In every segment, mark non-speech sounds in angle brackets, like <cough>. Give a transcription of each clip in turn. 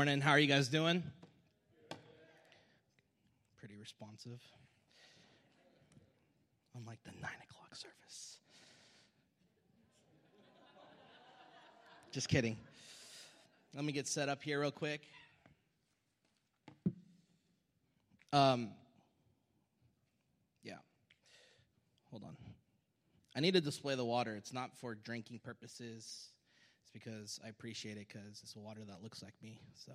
Morning. How are you guys doing? Pretty responsive. Unlike the nine o'clock service. Just kidding. Let me get set up here real quick. Um, yeah. Hold on. I need to display the water. It's not for drinking purposes. It's because I appreciate it because it's water that looks like me. So.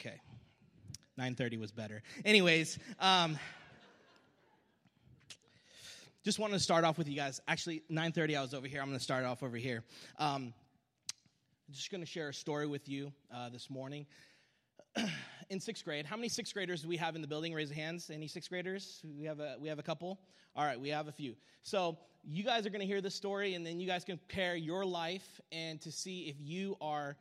Okay. 9:30 was better. Anyways, um, just wanted to start off with you guys. Actually, 9:30 I was over here. I'm going to start off over here. Um, I'm just going to share a story with you uh, this morning. <clears throat> in sixth grade, how many sixth graders do we have in the building? Raise your hands. Any sixth graders? We have a we have a couple. All right, we have a few. So you guys are going to hear this story, and then you guys compare your life and to see if you are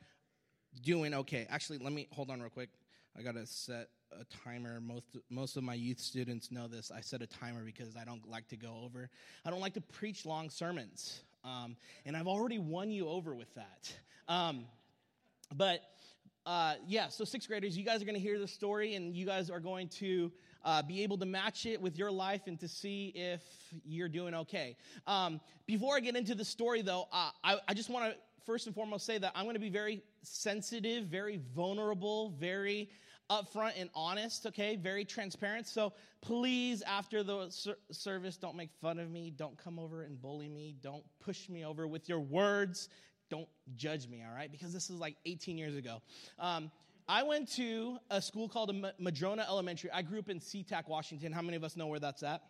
doing okay. Actually, let me hold on real quick. I got to set a timer. Most most of my youth students know this. I set a timer because I don't like to go over. I don't like to preach long sermons, um, and I've already won you over with that. Um, but uh, yeah, so sixth graders, you guys are going to hear the story, and you guys are going to uh, be able to match it with your life and to see if you're doing okay. Um, before I get into the story, though, uh, I, I just want to first and foremost say that I'm going to be very sensitive, very vulnerable, very upfront and honest, okay? Very transparent. So please, after the ser- service, don't make fun of me. Don't come over and bully me. Don't push me over with your words. Don't judge me, all right? Because this is like 18 years ago. Um, I went to a school called Madrona Elementary. I grew up in SeaTac, Washington. How many of us know where that's at?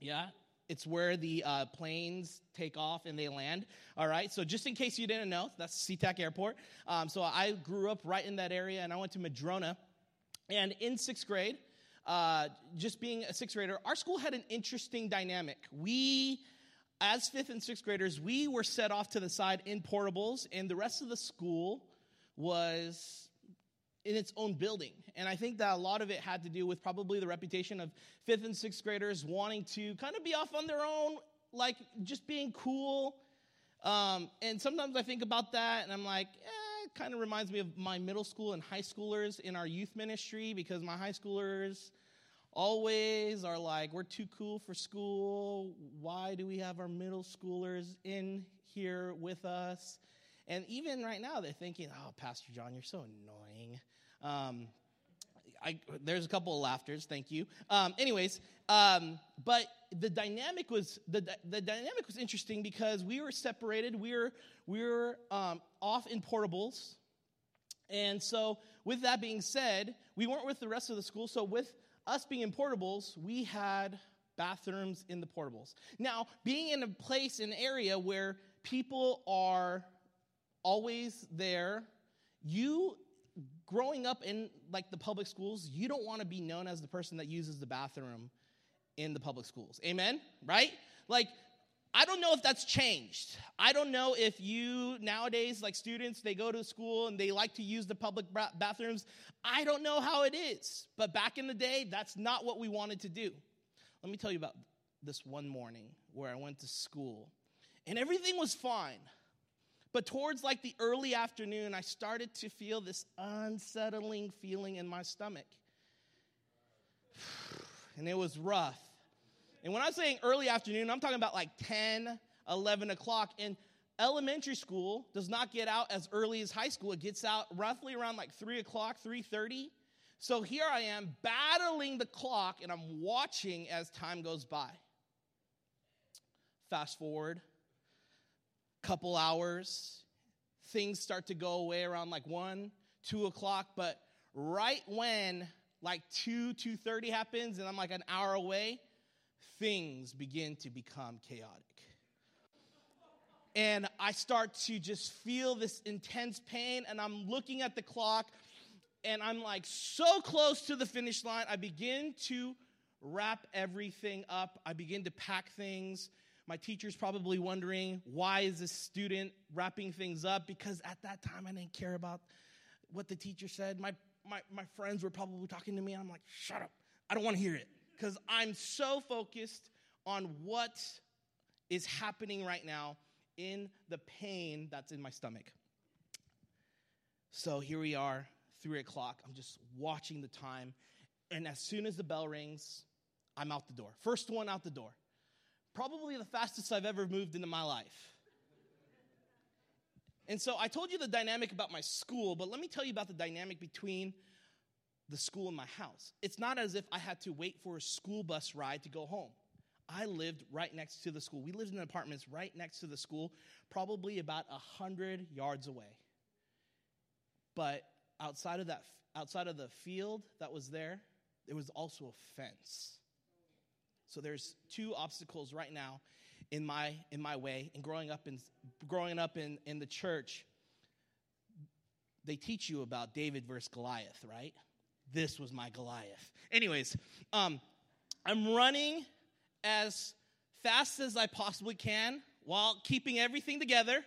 Yeah? It's where the uh, planes take off and they land. All right. So just in case you didn't know, that's SeaTac Airport. Um, so I grew up right in that area, and I went to Madrona. And in sixth grade, uh, just being a sixth grader, our school had an interesting dynamic. We, as fifth and sixth graders, we were set off to the side in portables, and the rest of the school was in its own building. And I think that a lot of it had to do with probably the reputation of fifth and sixth graders wanting to kind of be off on their own, like just being cool. Um, and sometimes I think about that and I'm like, eh, kind of reminds me of my middle school and high schoolers in our youth ministry because my high schoolers always are like, we're too cool for school. Why do we have our middle schoolers in here with us? And even right now, they're thinking, oh, Pastor John, you're so annoying. Um, I, there's a couple of laughters, thank you. Um, anyways, um, but the dynamic was the, the dynamic was interesting because we were separated. We were we were um, off in portables, and so with that being said, we weren't with the rest of the school. So with us being in portables, we had bathrooms in the portables. Now, being in a place, an area where people are always there, you growing up in like the public schools, you don't want to be known as the person that uses the bathroom in the public schools. Amen? Right? Like, I don't know if that's changed. I don't know if you nowadays, like students, they go to school and they like to use the public bathrooms. I don't know how it is. But back in the day, that's not what we wanted to do. Let me tell you about this one morning where I went to school and everything was fine. But towards like the early afternoon, I started to feel this unsettling feeling in my stomach. <sighs> And it was rough. And when I'm saying early afternoon, I'm talking about like 10, 11 o'clock. And elementary school does not get out as early as high school. It gets out roughly around like 3 o'clock, 3.30. So here I am battling the clock and I'm watching as time goes by. Fast forward, couple hours, things start to go away around like 1, 2 o'clock. But right when like 2, 2.30 happens and I'm like an hour away, things begin to become chaotic. And I start to just feel this intense pain, and I'm looking at the clock, and I'm like so close to the finish line. I begin to wrap everything up, I begin to pack things. My teacher's probably wondering why is this student wrapping things up? Because at that time I didn't care about what the teacher said. My my, my friends were probably talking to me. and I'm like, shut up. I don't want to hear it because I'm so focused on what is happening right now in the pain that's in my stomach. So here we are, three o'clock. I'm just watching the time. And as soon as the bell rings, I'm out the door. First one out the door. Probably the fastest I've ever moved into my life. And so I told you the dynamic about my school, but let me tell you about the dynamic between the school and my house. It's not as if I had to wait for a school bus ride to go home. I lived right next to the school. We lived in apartments right next to the school, probably about a hundred yards away. But outside of that, outside of the field that was there, there was also a fence. So there's two obstacles right now in my in my way. And growing up in growing up in, in the church, they teach you about David versus Goliath, right? This was my Goliath. Anyways, um, I'm running as fast as I possibly can while keeping everything together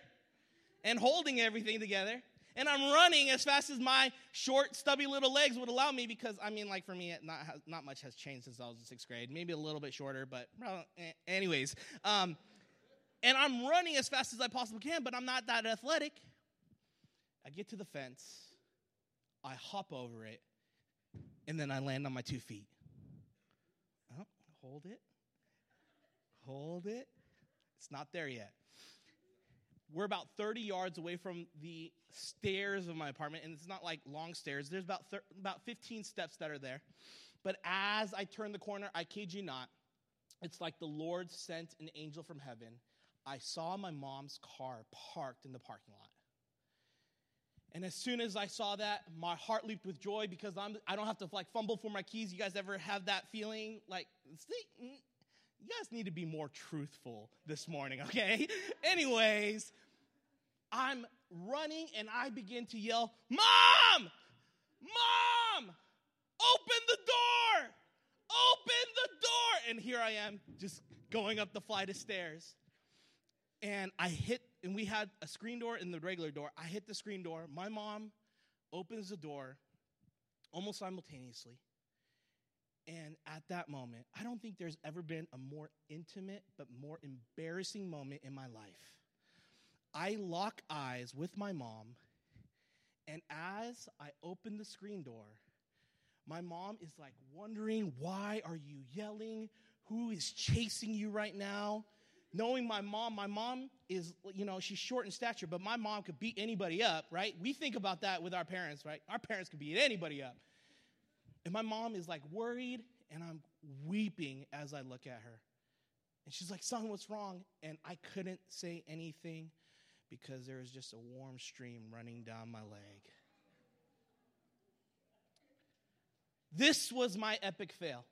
and holding everything together. And I'm running as fast as my short, stubby little legs would allow me because, I mean, like for me, not, not much has changed since I was in sixth grade. Maybe a little bit shorter, but anyways. Um, and I'm running as fast as I possibly can, but I'm not that athletic. I get to the fence, I hop over it, and then I land on my two feet. Oh, hold it. Hold it. It's not there yet. We're about 30 yards away from the stairs of my apartment, and it's not like long stairs. There's about, thir- about 15 steps that are there. But as I turn the corner, I kid you not, it's like the Lord sent an angel from heaven. I saw my mom's car parked in the parking lot. And as soon as I saw that, my heart leaped with joy because I'm, I don't have to like fumble for my keys. You guys ever have that feeling? Like, mm, you guys need to be more truthful this morning, <laughs> okay? Anyways, I'm running and I begin to yell, Mom! Mom! Open the door! Open the door! And here I am just going up the flight of stairs. And I hit, and we had a screen door and the regular door. I hit the screen door. My mom opens the door almost simultaneously. And at that moment, I don't think there's ever been a more intimate but more embarrassing moment in my life. I lock eyes with my mom, and as I open the screen door, my mom is like wondering, why are you yelling? Who is chasing you right now? Knowing my mom, my mom is, you know, she's short in stature, but my mom could beat anybody up, right? We think about that with our parents, right? Our parents could beat anybody up. And my mom is like worried, and I'm weeping as I look at her. And she's like, Son, what's wrong? And I couldn't say anything because there was just a warm stream running down my leg. This was my epic fail.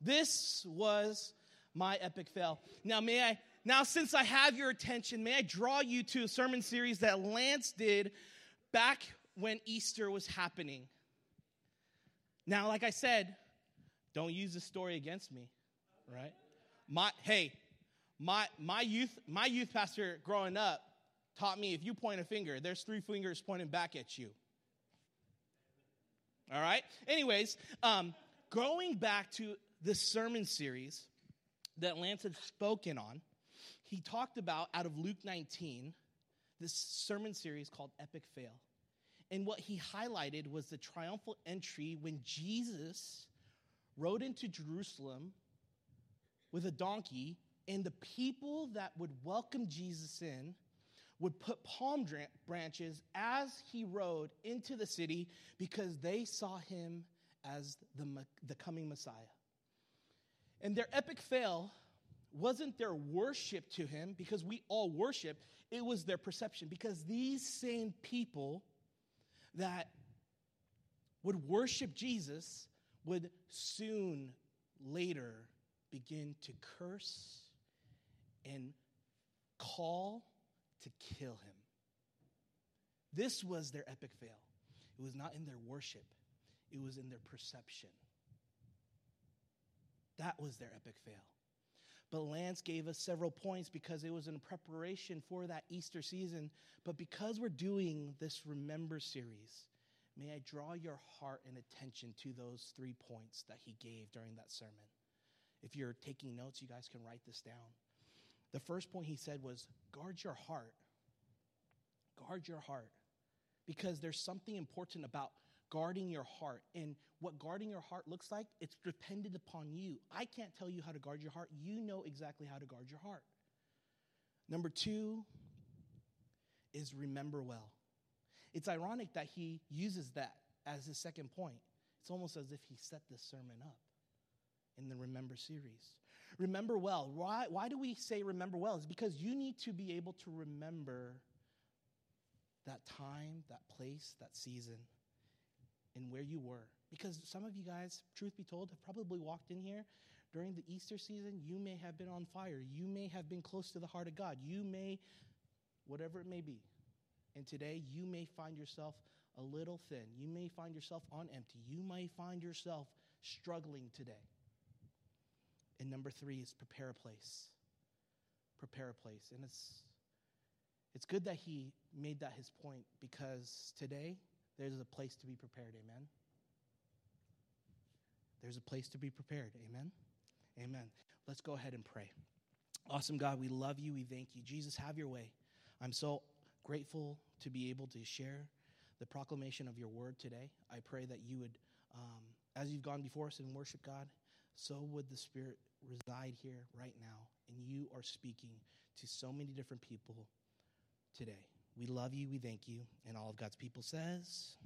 This was my epic fail. Now, may I, now since I have your attention, may I draw you to a sermon series that Lance did back when Easter was happening. Now, like I said, don't use the story against me, right? My hey, my my youth my youth pastor growing up taught me if you point a finger, there's three fingers pointing back at you. All right. Anyways, um, going back to this sermon series that Lance had spoken on, he talked about out of Luke 19, this sermon series called Epic Fail. And what he highlighted was the triumphal entry when Jesus rode into Jerusalem with a donkey, and the people that would welcome Jesus in would put palm branches as he rode into the city because they saw him as the, the coming Messiah. And their epic fail wasn't their worship to him because we all worship, it was their perception because these same people that would worship Jesus would soon later begin to curse and call to kill him. This was their epic fail. It was not in their worship, it was in their perception. That was their epic fail. But Lance gave us several points because it was in preparation for that Easter season. But because we're doing this Remember series, may I draw your heart and attention to those three points that he gave during that sermon. If you're taking notes, you guys can write this down. the first point he said was guard your heart. Guard your heart. Because there's something important about guarding your heart. And what guarding your heart looks like, it's dependent upon you. I can't tell you how to guard your heart. You know exactly how to guard your heart. Number two is remember well. It's ironic that he uses that as his second point. It's almost as if he set this sermon up in the Remember series. Remember well. Why, why do we say remember well? It's because you need to be able to remember that time, that place, that season, and where you were. Because some of you guys, truth be told, have probably walked in here during the Easter season. You may have been on fire. You may have been close to the heart of God. You may, whatever it may be. And today, you may find yourself a little thin. You may find yourself on empty. You may find yourself struggling today. And number three is prepare a place. Prepare a place. And it's, it's good that he made that his point because today there's a place to be prepared. Amen. There's a place to be prepared. Amen. Amen. Let's go ahead and pray. Awesome God, we love you. We thank you. Jesus, have your way. I'm so grateful to be able to share the proclamation of your word today. I pray that you would, um, as you've gone before us in worship, God, so would the Spirit reside here right now. And you are speaking to so many different people today. We love you. We thank you. And all of God's people says,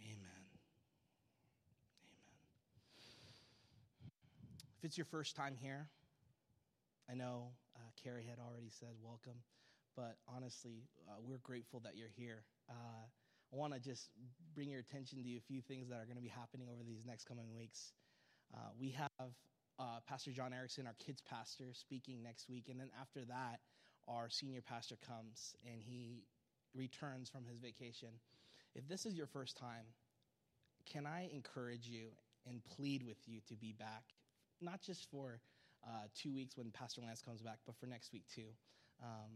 Amen. Amen. If it's your first time here, I know uh, Carrie had already said welcome, but honestly, uh, we're grateful that you're here. Uh, I want to just bring your attention to a few things that are going to be happening over these next coming weeks. Uh, we have uh, Pastor John Erickson, our kids pastor, speaking next week. And then after that, our senior pastor comes and he returns from his vacation. If this is your first time, can I encourage you and plead with you to be back, not just for uh, two weeks when Pastor Lance comes back, but for next week too. Um,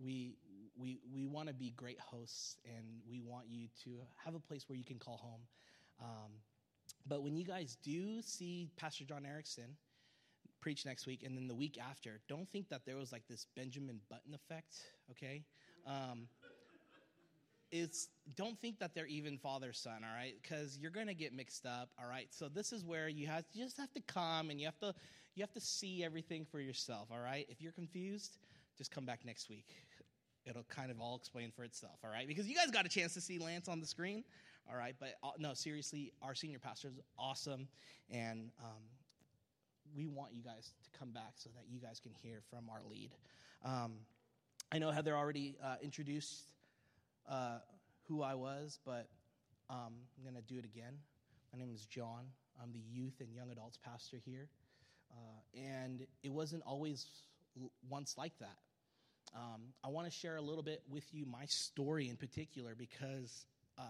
we we we want to be great hosts, and we want you to have a place where you can call home. Um, but when you guys do see Pastor John Erickson preach next week, and then the week after, don't think that there was like this Benjamin Button effect, okay? Um, it's don't think that they're even father son all right? Because you're going to get mixed up all right? So this is where you have you just have to come and you have to you have to see everything for yourself all right? If you're confused just come back next week. It'll kind of all explain for itself all right? Because you guys got a chance to see lance on the screen all right? But uh, no seriously our senior pastor is awesome and um, we want you guys to come back so that you guys can hear from our lead. Um, i know heather already uh, introduced uh, who i was but um, i'm going to do it again. My name is john. I'm the youth and young adults pastor here. Uh, and it wasn't always once like that. Um, I want to share a little bit with you my story in particular because uh,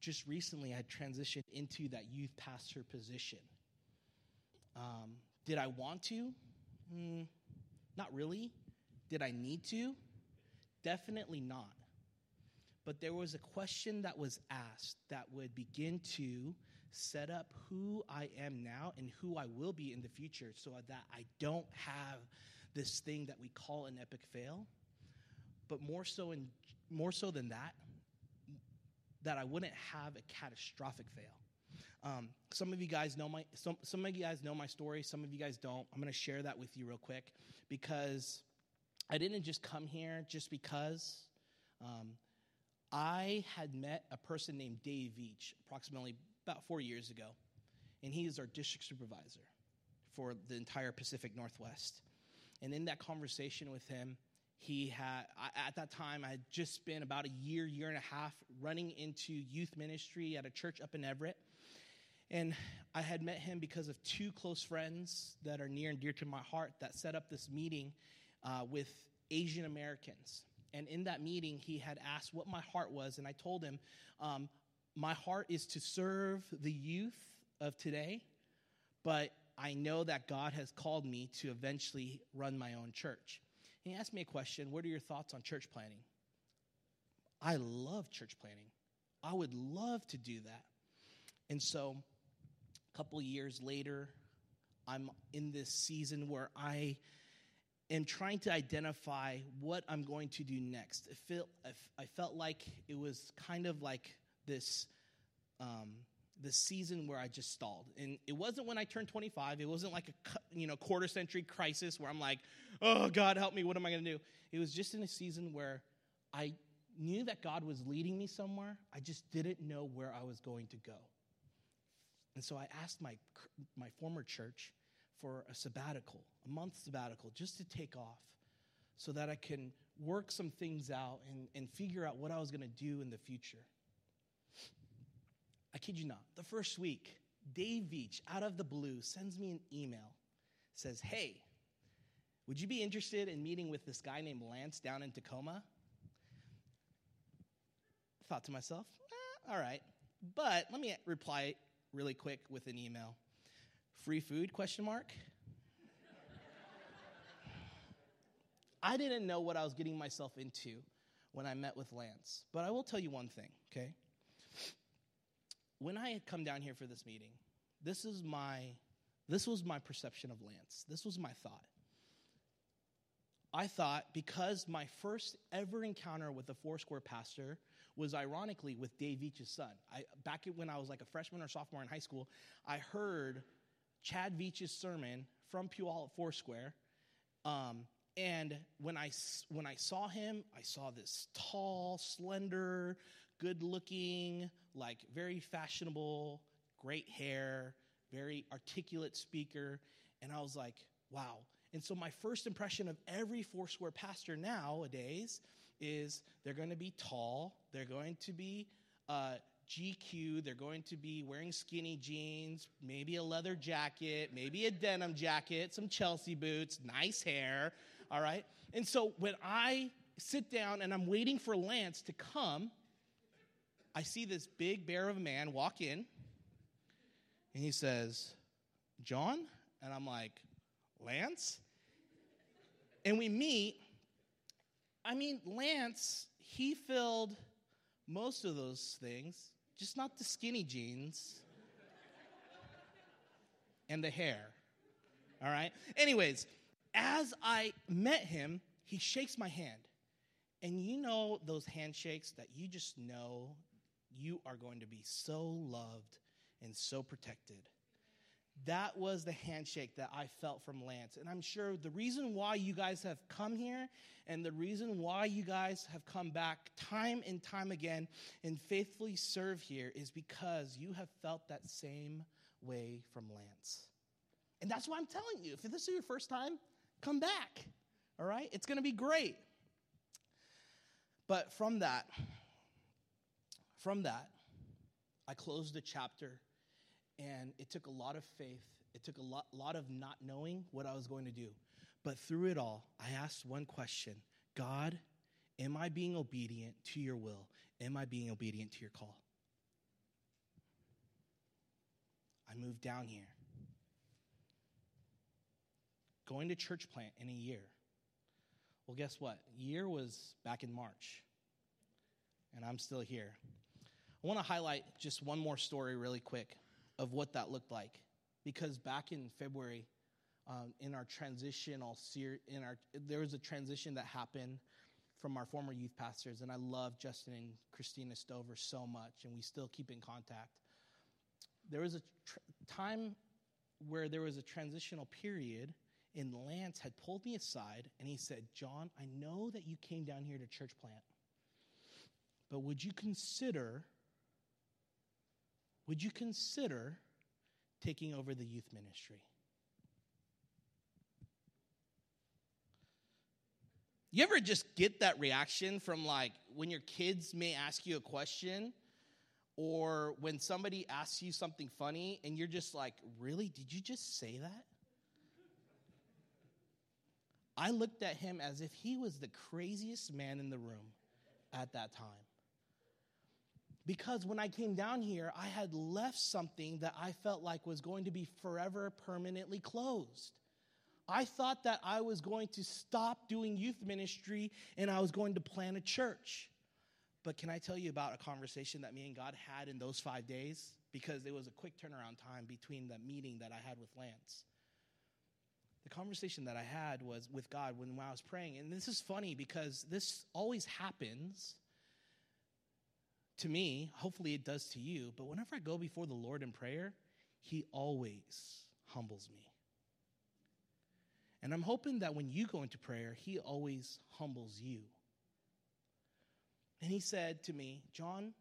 just recently I transitioned into that youth pastor position. Um, did I want to? Mm, not really. Did I need to? Definitely not. But there was a question that was asked that would begin to set up who I am now and who I will be in the future so that I don't have this thing that we call an epic fail, but more so in more so than that, that I wouldn't have a catastrophic fail. Um, some of you guys know my some, some of you guys know my story. Some of you guys don't. I'm going to share that with you real quick because I didn't just come here just because. Um, I had met a person named Dave Veach approximately about four years ago, and he is our district supervisor for the entire Pacific Northwest. And in that conversation with him, he had, at that time, I had just spent about a year, year and a half running into youth ministry at a church up in Everett. And I had met him because of two close friends that are near and dear to my heart that set up this meeting uh, with Asian Americans. And in that meeting, he had asked what my heart was. And I told him, um, My heart is to serve the youth of today, but I know that God has called me to eventually run my own church. And he asked me a question What are your thoughts on church planting? I love church planting. I would love to do that. And so, couple years later, I'm in this season where I am trying to identify what I'm going to do next. It felt, I felt like it was kind of like this. Um, the season where I just stalled. And it wasn't when I turned 25. It wasn't like a you know quarter century crisis where I'm like, "Oh God, help me, what am I going to do?" It was just in a season where I knew that God was leading me somewhere. I just didn't know where I was going to go. And so I asked my my former church for a sabbatical, a month sabbatical, just to take off so that I can work some things out and, and figure out what I was going to do in the future. I kid you not, the first week, Dave Veach, out of the blue, sends me an email, says, Hey, would you be interested in meeting with this guy named Lance down in Tacoma? Thought to myself, eh, all right. But let me reply really quick with an email. Free food question mark? I didn't know what I was getting myself into when I met with Lance. But I will tell you one thing, okay? When I had come down here for this meeting, this is my this was my perception of Lance. This was my thought. I thought because my first ever encounter with a Foursquare pastor was ironically with Dave Veach's son. I, back when I was like a freshman or sophomore in high school, I heard Chad Veach's sermon from Puyallup at Foursquare. Um, and when I, when I saw him, I saw this tall, slender, good looking, like very fashionable, great hair, very articulate speaker. And I was like, wow. And so my first impression of every Foursquare pastor nowadays is they're going to be tall, they're going to be uh, GQ. They're going to be wearing skinny jeans, maybe a leather jacket, maybe a denim jacket, some Chelsea boots, nice hair. All right. And so when I sit down and I'm waiting for Lance to come, I see this big bear of a man walk in and he says, John? And I'm like, Lance? And we meet. I mean, Lance, he filled most of those things just not the skinny jeans and the hair. All right? Anyways, as I met him, he shakes my hand. And you know those handshakes that you just know you are going to be so loved and so protected. That was the handshake that I felt from Lance. And I'm sure the reason why you guys have come here and the reason why you guys have come back time and time again and faithfully serve here is because you have felt that same way from Lance. And that's why I'm telling you if this is your first time, come back. All right? It's going to be great. But from that, from that, I closed the chapter and it took a lot of faith. It took a lot, lot of not knowing what I was going to do. But through it all, I asked one question God, am I being obedient to your will? Am I being obedient to your call? I moved down here. Going to church plant in a year. Well, guess what? Year was back in March, and I'm still here. I want to highlight just one more story really quick of what that looked like. Because back in February, um, in our transitional series, in our there was a transition that happened from our former youth pastors, and I love Justin and Christina Stover so much, and we still keep in contact. There was a tr- time where there was a transitional period, and Lance had pulled me aside and he said, John, I know that you came down here to church plant, but would you consider would you consider taking over the youth ministry? You ever just get that reaction from like when your kids may ask you a question or when somebody asks you something funny and you're just like, really? Did you just say that? I looked at him as if he was the craziest man in the room at that time. Because when I came down here, I had left something that I felt like was going to be forever permanently closed. I thought that I was going to stop doing youth ministry and I was going to plant a church. But can I tell you about a conversation that me and God had in those five days? Because it was a quick turnaround time between the meeting that I had with Lance. the conversation that I had was with God when, when I was praying. And this is funny because this always happens to me. Hopefully, it does to you. But whenever I go before the Lord in prayer, He always humbles me. And I'm hoping that when you go into prayer, He always humbles you. And He said to me, John,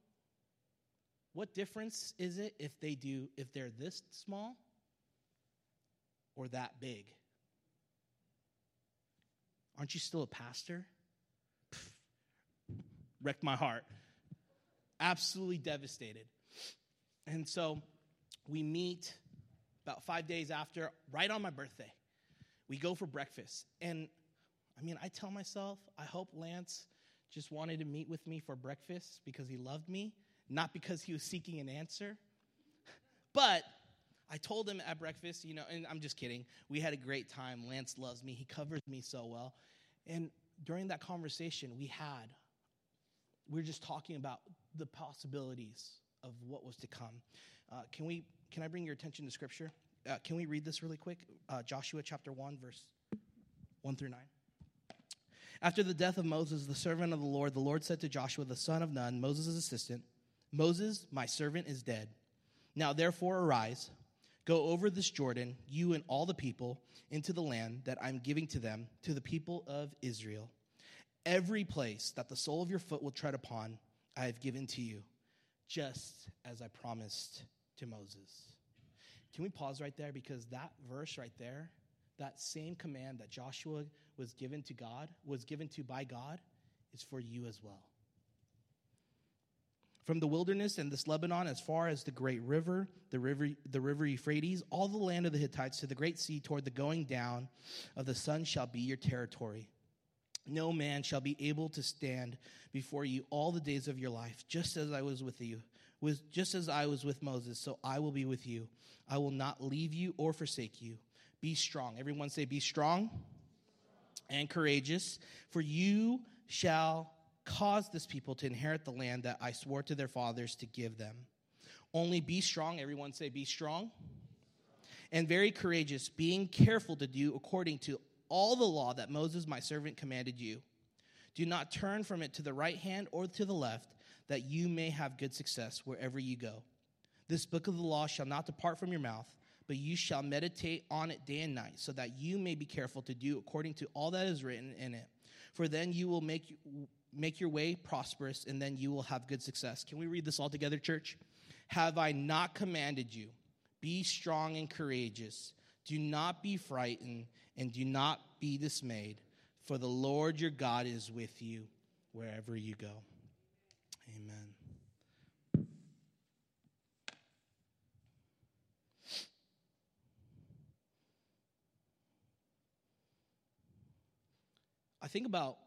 what difference is it if they do, if they're this small or that big? Aren't you still a pastor? Wrecked my heart. Absolutely devastated. And so we meet about five days after, right on my birthday. We go for breakfast. And I mean, I tell myself, I hope Lance just wanted to meet with me for breakfast because he loved me, not because he was seeking an answer. But I told him at breakfast, you know, and I'm just kidding. We had a great time. Lance loves me. He covers me so well. And during that conversation we had, we were just talking about the possibilities of what was to come. Uh, can we? Can I bring your attention to Scripture? Uh, can we read this really quick? Uh, Joshua chapter one, verse one through nine. After the death of Moses, the servant of the Lord, the Lord said to Joshua, the son of Nun, Moses' assistant, Moses, my servant, is dead. Now therefore arise Go over this Jordan, you and all the people, into the land that I'm giving to them, to the people of Israel. Every place that the sole of your foot will tread upon, I have given to you, just as I promised to Moses. Can we pause right there? Because that verse right there, that same command that Joshua was given to God, was given to by God, is for you as well. From the wilderness and this Lebanon as far as the great river, the river, the river Euphrates, all the land of the Hittites to the great sea toward the going down of the sun shall be your territory. No man shall be able to stand before you all the days of your life, just as I was with you, with, just as I was with Moses, so I will be with you. I will not leave you or forsake you. Be strong. Everyone say, Be strong and courageous, for you shall cause this people to inherit the land that I swore to their fathers to give them. Only be strong. Everyone say, be strong. And very courageous, being careful to do according to all the law that Moses, my servant, commanded you. Do not turn from it to the right hand or to the left, that you may have good success wherever you go. This book of the law shall not depart from your mouth, but you shall meditate on it day and night, so that you may be careful to do according to all that is written in it. For then you will make make your way prosperous, and then you will have good success. Can we read this all together, church? Have I not commanded you? Be strong and courageous. Do not be frightened, and do not be dismayed, for the Lord your God is with you wherever you go. Amen. I think about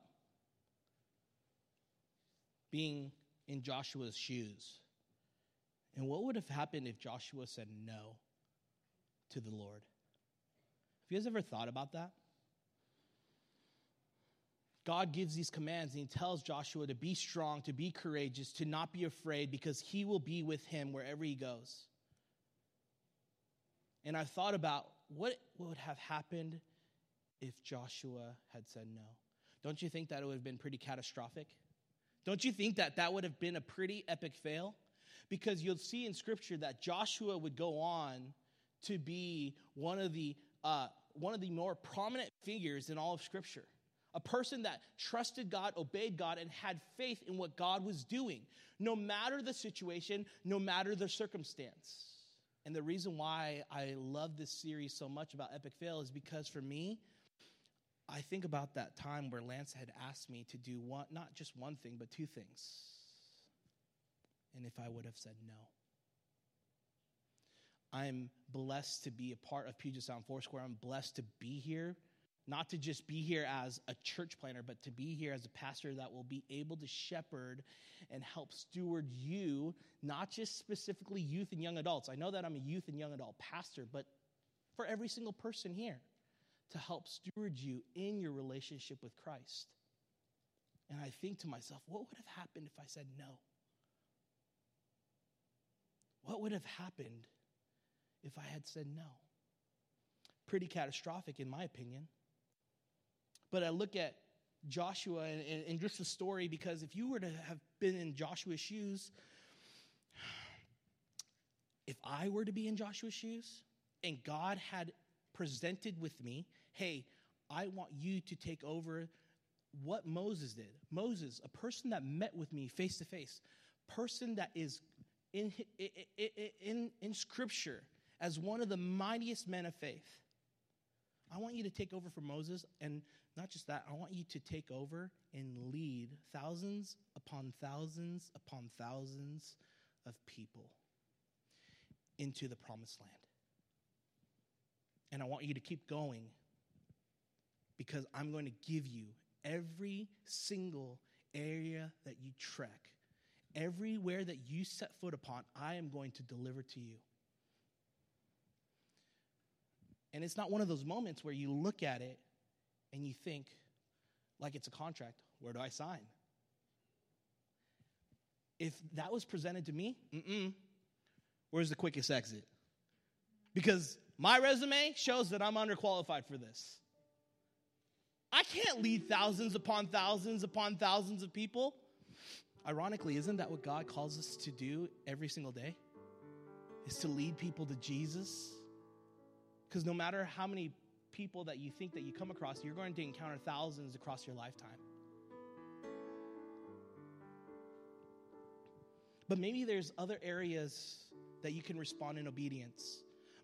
being in Joshua's shoes. And what would have happened if Joshua said no to the Lord? You guys ever thought about that? God gives these commands and he tells Joshua to be strong, to be courageous, to not be afraid because he will be with him wherever he goes. And I thought about what would have happened if Joshua had said no. Don't you think that it would have been pretty catastrophic? Don't you think that that would have been a pretty epic fail? Because you'll see in Scripture that Joshua would go on to be one of the uh, one of the more prominent figures in all of Scripture. A person that trusted God, obeyed God, and had faith in what God was doing, no matter the situation, no matter the circumstance. And the reason why I love this series so much about epic fail is because for me, I think about that time where Lance had asked me to do one, not just one thing, but two things. And if I would have said no. I'm blessed to be a part of Puget Sound Foursquare. I'm blessed to be here, not to just be here as a church planter, but to be here as a pastor that will be able to shepherd and help steward you, not just specifically youth and young adults. I know that I'm a youth and young adult pastor, but for every single person here to help steward you in your relationship with Christ. And I think to myself, what would have happened if I said no? What would have happened if I had said no? pretty catastrophic, in my opinion. But I look at Joshua and, and, and just the story because if you were to have been in Joshua's shoes, if I were to be in Joshua's shoes and God had presented with me, hey, I want you to take over what Moses did. Moses, a person that met with me face to face, person that is in, in, in, in scripture as one of the mightiest men of faith. I want you to take over for Moses, and not just that, I want you to take over and lead thousands upon thousands upon thousands of people into the promised land. And I want you to keep going because I'm going to give you every single area that you trek, everywhere that you set foot upon, I am going to deliver to you. And it's not one of those moments where you look at it and you think, like it's a contract, where do I sign? If that was presented to me, mm-mm, where's the quickest exit? Because my resume shows that I'm underqualified for this. I can't lead thousands upon thousands upon thousands of people. Ironically, isn't that what God calls us to do every single day? Is to lead people to Jesus? Because no matter how many people that you think that you come across, you're going to encounter thousands across your lifetime. But maybe there's other areas that you can respond in obedience,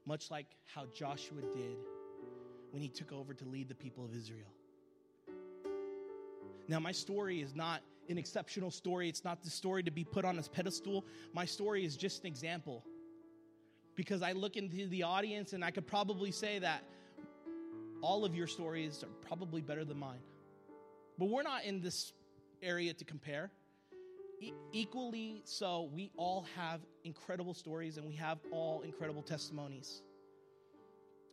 much like how Joshua did when he took over to lead the people of Israel. Now, my story is not an exceptional story. It's not the story to be put on a pedestal. My story is just an example. Because I look into the audience and I could probably say that all of your stories are probably better than mine. But we're not in this area to compare. E- equally so, we all have incredible stories and we have all incredible testimonies.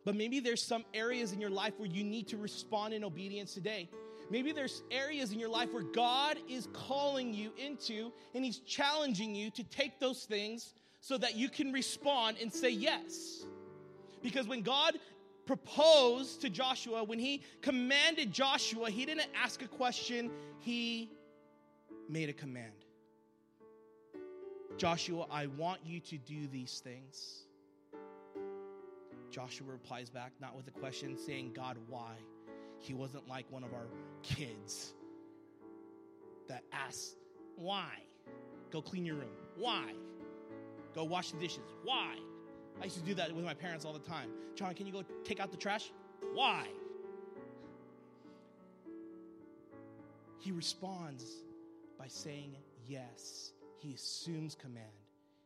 But maybe there's some areas in your life where you need to respond in obedience today. Maybe there's areas in your life where God is calling you into and He's challenging you to take those things so that you can respond and say yes. Because when God proposed to Joshua, when He commanded Joshua, He didn't ask a question, He made a command. Joshua, I want you to do these things. Joshua replies back, not with a question, saying, God, why? He wasn't like one of our kids that asks, Why? Go clean your room. Why? Go wash the dishes. Why? I used to do that with my parents all the time. John, can you go take out the trash? Why? He responds by saying yes. He assumes command.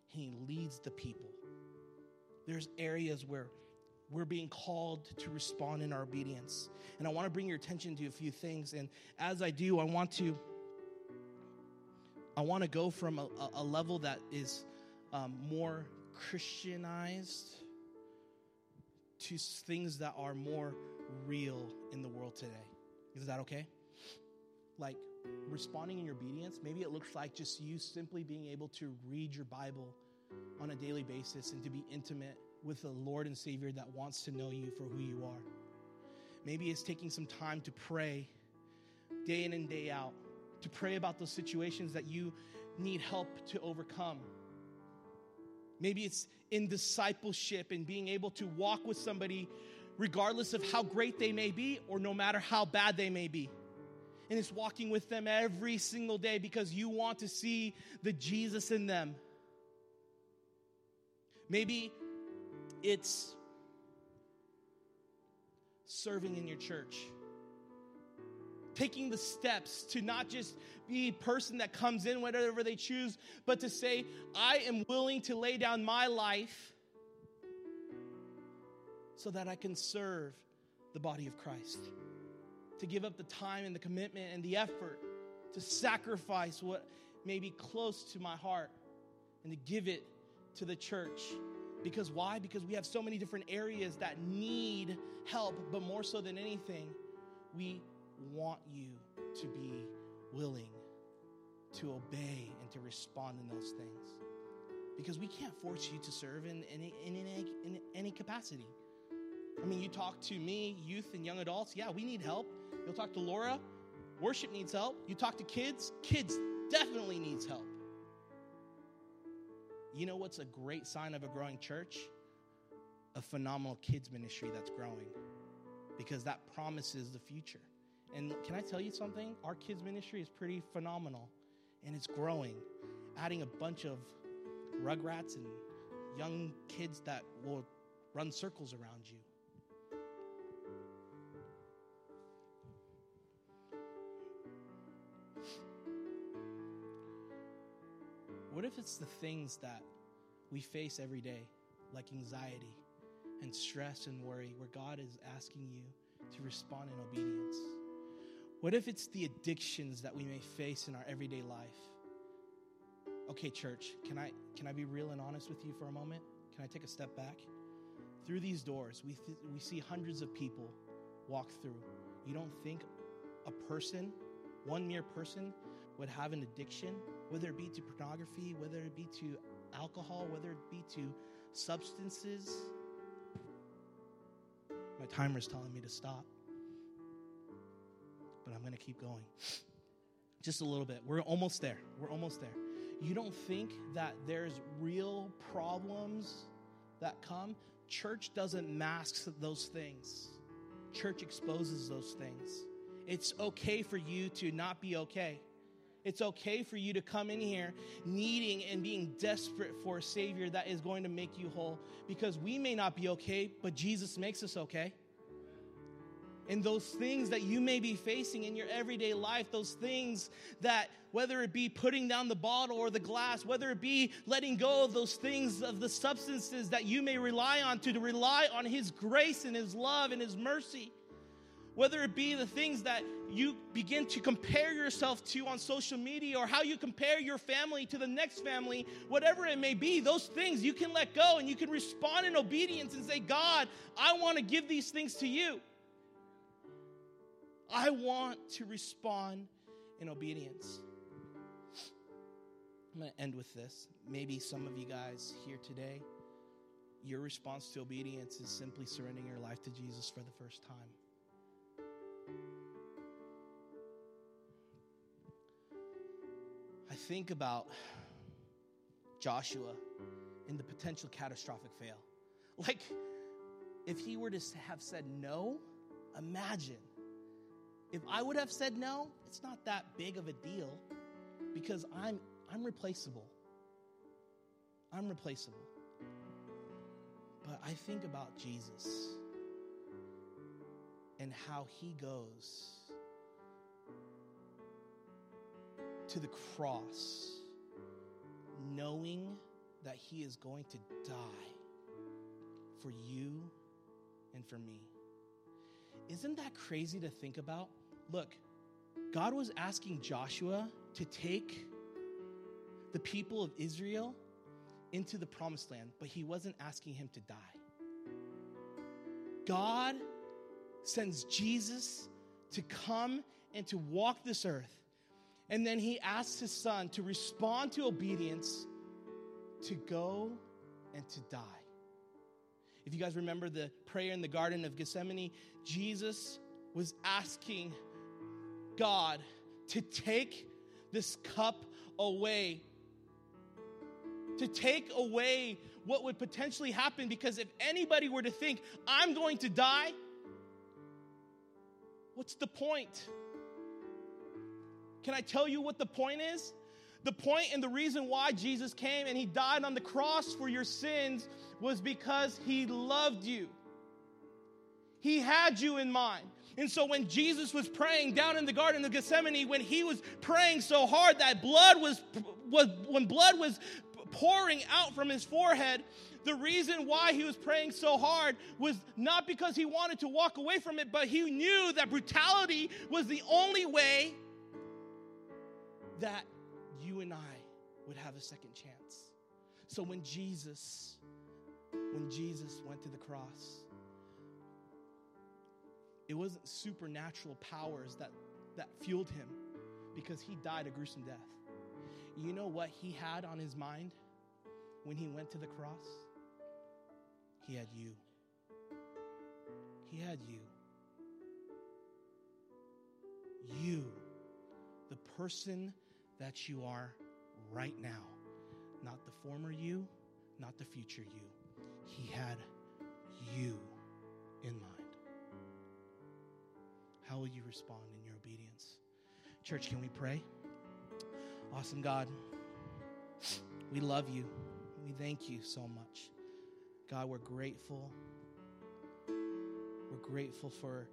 He leads the people. There's areas where we're being called to respond in our obedience. And I want to bring your attention to a few things. And as I do, I want to I want to go from a, a level that is um, more Christianized to things that are more real in the world today. Is that okay? Like responding in your obedience, maybe it looks like just you simply being able to read your Bible on a daily basis and to be intimate with the Lord and Savior that wants to know you for who you are. Maybe it's taking some time to pray day in and day out, to pray about those situations that you need help to overcome. Maybe it's in discipleship and being able to walk with somebody regardless of how great they may be or no matter how bad they may be. And it's walking with them every single day because you want to see the Jesus in them. Maybe it's serving in your church. Taking the steps to not just be a person that comes in whatever they choose, but to say, I am willing to lay down my life so that I can serve the body of Christ. To give up the time and the commitment and the effort to sacrifice what may be close to my heart and to give it to the church because why? Because we have so many different areas that need help, but more so than anything, we want you to be willing to obey and to respond in those things. Because we can't force you to serve in, in, in, any, in any capacity. I mean, you talk to me, youth and young adults, yeah, we need help. You'll talk to Laura, worship needs help. You talk to kids, kids definitely needs help. You know what's a great sign of a growing church? A phenomenal kids ministry that's growing because that promises the future. And can I tell you something? Our kids ministry is pretty phenomenal and it's growing, adding a bunch of rugrats and young kids that will run circles around you. What if it's the things that we face every day, like anxiety and stress and worry, where God is asking you to respond in obedience? What if it's the addictions that we may face in our everyday life? Okay, church, can I can I be real and honest with you for a moment? Can I take a step back? Through these doors, we th- we see hundreds of people walk through. You don't think a person, one mere person, would have an addiction, whether it be to pornography, whether it be to alcohol, whether it be to substances? My timer is telling me to stop but I'm going to keep going. Just a little bit. We're almost there. We're almost there. You don't think that there's real problems that come? Church doesn't mask those things, church exposes those things. It's okay for you to not be okay. It's okay for you to come in here needing and being desperate for a Savior that is going to make you whole because we may not be okay, but Jesus makes us okay and those things that you may be facing in your everyday life, those things that, whether it be putting down the bottle or the glass, whether it be letting go of those things, of the substances that you may rely on to, to rely on His grace and His love and His mercy. Whether it be the things that you begin to compare yourself to on social media or how you compare your family to the next family, whatever it may be, those things you can let go and you can respond in obedience and say, God, I want to give these things to you. I want to respond in obedience. I'm going to end with this. Maybe some of you guys here today, your response to obedience is simply surrendering your life to Jesus for the first time. I think about Joshua in the potential catastrophic fail. Like, if he were to have said no, imagine I would have said no, it's not that big of a deal because I'm I'm replaceable. I'm replaceable. But I think about Jesus and how he goes to the cross knowing that he is going to die for you and for me. Isn't that crazy to think about? Look, God was asking Joshua to take the people of Israel into the promised land, but he wasn't asking him to die. God sends Jesus to come and to walk this earth. And then he asks his son to respond to obedience, to go and to die. If you guys remember the prayer in the Garden of Gethsemane, Jesus was asking God to take this cup away. To take away what would potentially happen because if anybody were to think, I'm going to die, what's the point? Can I tell you what the point is? The point and the reason why Jesus came and he died on the cross for your sins was because he loved you. He had you in mind. And so when Jesus was praying down in the Garden of Gethsemane, when he was praying so hard that blood was, was when blood was pouring out from his forehead, the reason why he was praying so hard was not because he wanted to walk away from it, but he knew that brutality was the only way that you and I would have a second chance. So when Jesus, when Jesus went to the cross, it wasn't supernatural powers that, that fueled him because he died a gruesome death. You know what he had on his mind when he went to the cross? He had you. He had you. You, the person that you are right now, not the former you, not the future you. He had you in mind. How will you respond in your obedience? Church, can we pray? Awesome God, we love you. We thank you so much. God, we're grateful. We're grateful for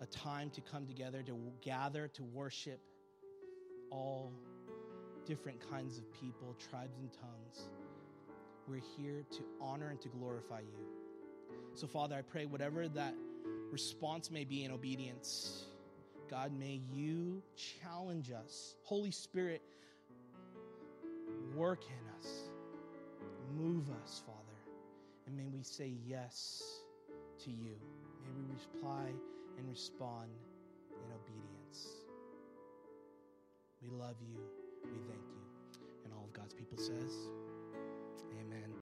a time to come together, to gather, to worship all different kinds of people, tribes, and tongues. We're here to honor and to glorify you. So, Father, I pray whatever that response may be in obedience, God, may you challenge us. Holy Spirit, work in us, move us, Father, and may we say yes to you. May we reply and respond in obedience. We love you. We thank you. And all of God's people says,